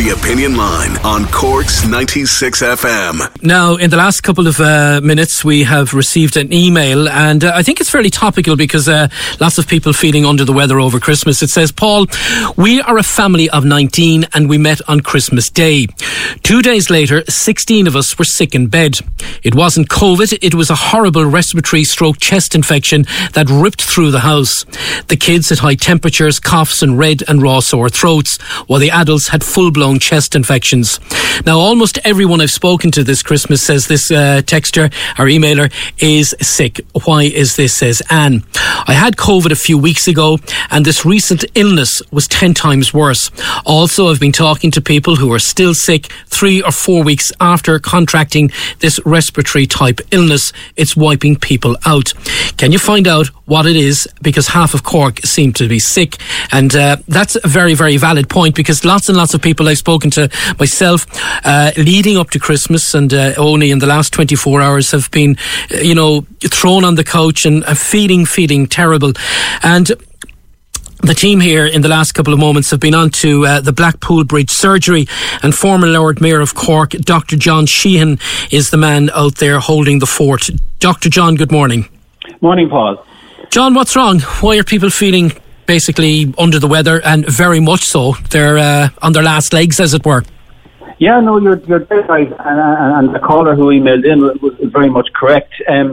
The Opinion Line on Cork's 96 FM. Now, in the last couple of uh, minutes, we have received an email, and uh, I think it's fairly topical because uh, lots of people feeling under the weather over Christmas. It says, Paul, we are a family of 19 and we met on Christmas Day. Two days later, 16 of us were sick in bed. It wasn't COVID, it was a horrible respiratory stroke chest infection that ripped through the house. The kids had high temperatures, coughs, and red and raw sore throats, while the adults had full blown chest infections. Now, almost everyone I've spoken to this Christmas says this uh, texter or emailer is sick. Why is this? Says Anne. I had COVID a few weeks ago, and this recent illness was 10 times worse. Also, I've been talking to people who are still sick three or four weeks after contracting this respiratory type illness. It's wiping people out. Can you find out what it is? Because half of Cork seem to be sick, and uh, that's a very, very valid point because lots and lots of people I've spoken to myself uh, leading up to Christmas and uh, only in the last 24 hours have been, uh, you know, thrown on the couch and uh, feeling, feeling terrible. And the team here in the last couple of moments have been on to uh, the Blackpool Bridge surgery, and former Lord Mayor of Cork, Dr. John Sheehan, is the man out there holding the fort. Dr. John, good morning. Morning, Paul. John, what's wrong? Why are people feeling basically under the weather and very much so? They're uh, on their last legs, as it were. Yeah, no, you're you're dead right, and, and the caller who emailed in was, very much correct. Um,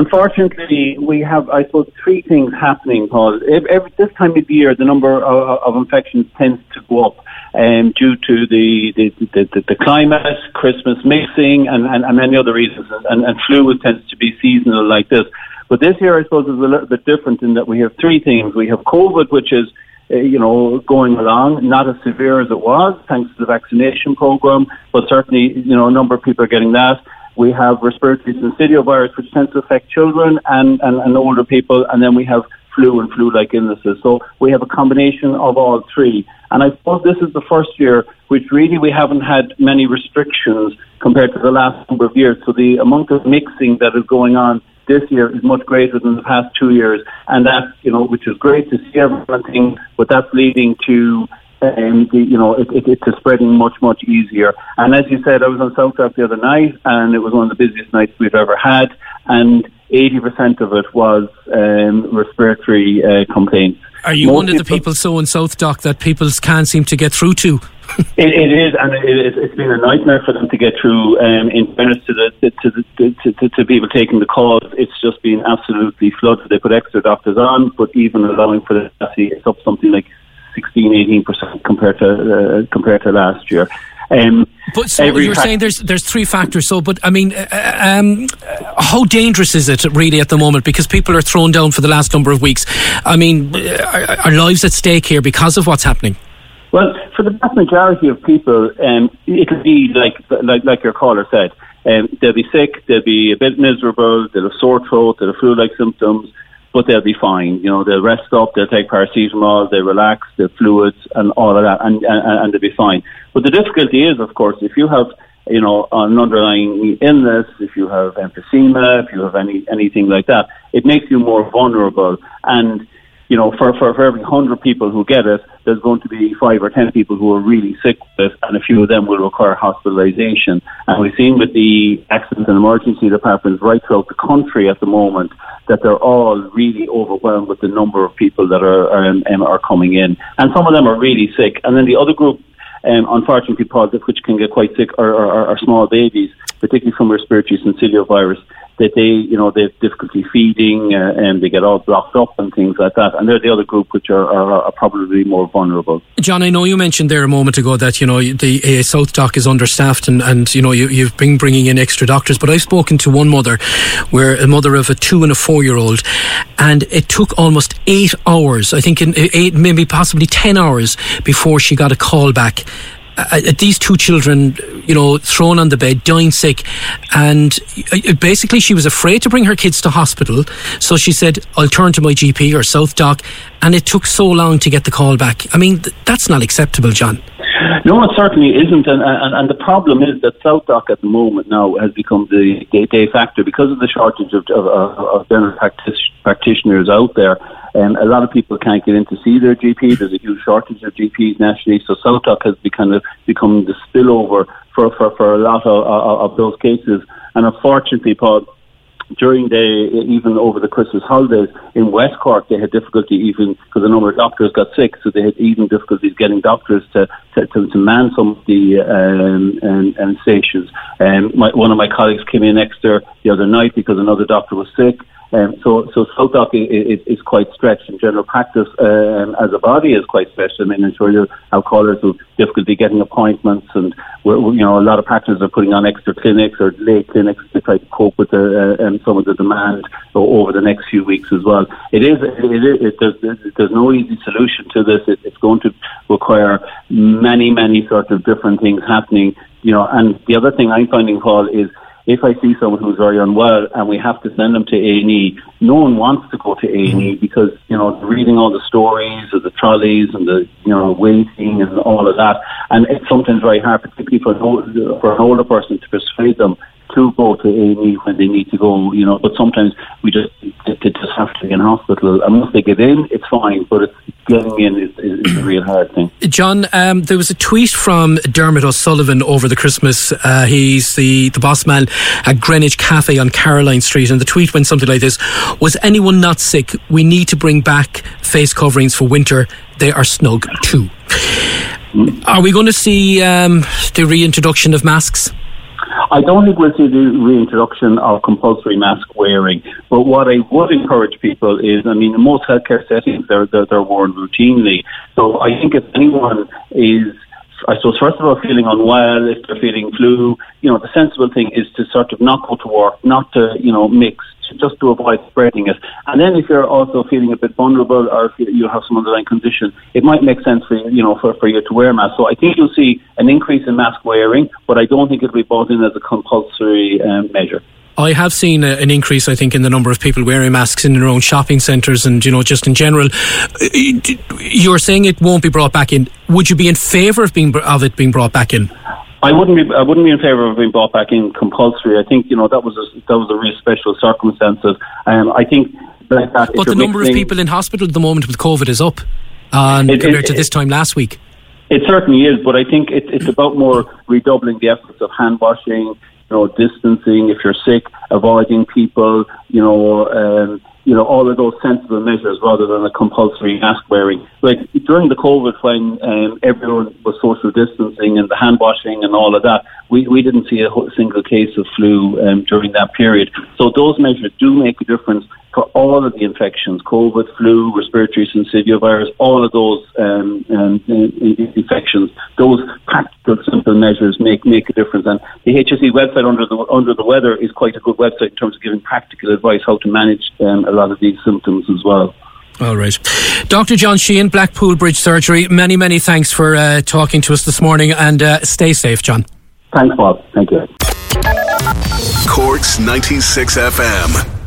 unfortunately, we have, I suppose, three things happening, Paul. Every, this time of year, the number of, of infections tends to go up um, due to the the, the, the, the climate, Christmas mixing, and, and, and many other reasons. And, and flu tends to be seasonal like this. But this year, I suppose, is a little bit different in that we have three things. We have COVID, which is uh, you know, going along, not as severe as it was, thanks to the vaccination program, but certainly, you know, a number of people are getting that. We have respiratory syncytial virus, which tends to affect children and, and, and older people, and then we have flu and flu-like illnesses. So we have a combination of all three. And I suppose this is the first year which really we haven't had many restrictions compared to the last number of years. So the amount of mixing that is going on this year is much greater than the past two years, and that you know, which is great to see everything, but that's leading to um, the, you know, it, it, it's spreading much, much easier. And as you said, I was on South Doc the other night, and it was one of the busiest nights we've ever had, and 80% of it was um, respiratory uh, complaints. Are you Most one of the people so in South Doc that people can't seem to get through to? it, it is, and it, has been a nightmare for them to get through. Um, in fairness to the to, the, to, to, to people taking the calls, it's just been absolutely flooded. They put extra doctors on, but even allowing for the it's up something like 16, 18 percent compared to uh, compared to last year. Um, but so you're fa- saying there's there's three factors. So, but I mean, uh, uh um, how dangerous is it really at the moment? Because people are thrown down for the last number of weeks. I mean, uh, are, are lives at stake here because of what's happening? Well, for the vast majority of people, um, it'll be like like like your caller said. Um, they'll be sick, they'll be a bit miserable, they'll have sore throat, they'll have flu-like symptoms, but they'll be fine. You know, they'll rest up, they'll take paracetamol, they'll relax, they'll fluids and all of that, and, and, and they'll be fine. But the difficulty is, of course, if you have you know, an underlying illness, if you have emphysema, if you have any anything like that, it makes you more vulnerable. And you know, for, for, for every 100 people who get it, there's going to be five or 10 people who are really sick with it, and a few of them will require hospitalization. And we've seen with the accident and emergency departments right throughout the country at the moment that they're all really overwhelmed with the number of people that are, are, um, are coming in. And some of them are really sick. And then the other group um, unfortunately, people which can get quite sick are, are, are small babies, particularly from respiratory syncytial virus that they, you know, they have difficulty feeding uh, and they get all blocked up and things like that. And they're the other group which are, are, are probably more vulnerable. John, I know you mentioned there a moment ago that, you know, the uh, South Doc is understaffed and, and you know, you, you've been bringing in extra doctors. But I've spoken to one mother where a mother of a two and a four year old and it took almost eight hours, I think in eight, maybe possibly 10 hours before she got a call back uh, these two children, you know, thrown on the bed, dying sick, and uh, basically she was afraid to bring her kids to hospital. So she said, "I'll turn to my GP or South Doc," and it took so long to get the call back. I mean, th- that's not acceptable, John. No, it certainly isn't, and, and, and the problem is that South Doc at the moment now has become the de factor because of the shortage of, of, of general practic- practitioners out there. Um, a lot of people can't get in to see their GP. There's a huge shortage of GPs nationally, so South Doc has become, become the spillover for, for, for a lot of, of, of those cases. And unfortunately, Paul, during the even over the Christmas holidays in West Cork, they had difficulty even because a number of doctors got sick, so they had even difficulties getting doctors to to, to, to man some of the um, and, and stations. Um, my, one of my colleagues came in extra the other night because another doctor was sick. Um, so, so South Doc is, is, quite stretched in general practice um, as a body is quite stretched. I mean, I'm sure you have callers who difficulty getting appointments, and we're, you know a lot of practices are putting on extra clinics or late clinics to try to cope with the, uh, um, some of the demand over the next few weeks as well. It is, it is it, there's, there's no easy solution to this. It, it's going to require many, many sort of different things happening. You know, and the other thing I'm finding, Paul, is if I see someone who's very unwell and we have to send them to A&E, no one wants to go to A&E mm-hmm. because, you know, reading all the stories of the trolleys and the, you know, waiting and all of that. And it's sometimes very hard, particularly for an, for an older person to persuade them to go to A&E when they need to go, you know, but sometimes we just, they just have to be in hospital. And once they get in, it's fine, but it's getting in is, is, a real hard thing. John, um, there was a tweet from Dermot O'Sullivan over the Christmas. Uh, he's the, the boss man at Greenwich Cafe on Caroline Street, and the tweet went something like this Was anyone not sick? We need to bring back face coverings for winter. They are snug too. Mm. Are we going to see um, the reintroduction of masks? I don't think we'll see the reintroduction of compulsory mask wearing. But what I would encourage people is, I mean, in most healthcare settings, they're, they're, they're worn routinely. So I think if anyone is I suppose, first of all, feeling unwell, if they're feeling flu, you know, the sensible thing is to sort of not go to work, not to, you know, mix just to avoid spreading it. And then if you're also feeling a bit vulnerable or if you have some underlying condition, it might make sense for you, know, for, for you to wear a mask. So I think you'll see an increase in mask wearing, but I don't think it'll be brought in as a compulsory um, measure. I have seen an increase, I think, in the number of people wearing masks in their own shopping centres and, you know, just in general. You're saying it won't be brought back in. Would you be in favour of, being, of it being brought back in? I wouldn't be. I wouldn't be in favour of being brought back in compulsory. I think you know that was a, that was a real special circumstances. Um, I think like that. But the number mixing, of people in hospital at the moment with COVID is up, um, it, compared it, to this time last week. It certainly is, but I think it, it's about more redoubling the efforts of hand washing, you know, distancing. If you're sick, avoiding people, you know. Um, you know, all of those sensible measures rather than a compulsory mask wearing. Like during the COVID when um, everyone was social distancing and the hand washing and all of that, we, we didn't see a single case of flu um, during that period. So those measures do make a difference for all of the infections, COVID, flu, respiratory syncytial virus, all of those um, um, infections, those practical, simple measures make, make a difference. And the HSE website under the, under the weather is quite a good website in terms of giving practical advice how to manage um, a lot of these symptoms as well. All right. Dr. John Sheehan, Blackpool Bridge Surgery, many, many thanks for uh, talking to us this morning and uh, stay safe, John. Thanks, Bob. Thank you. Corks 96 FM.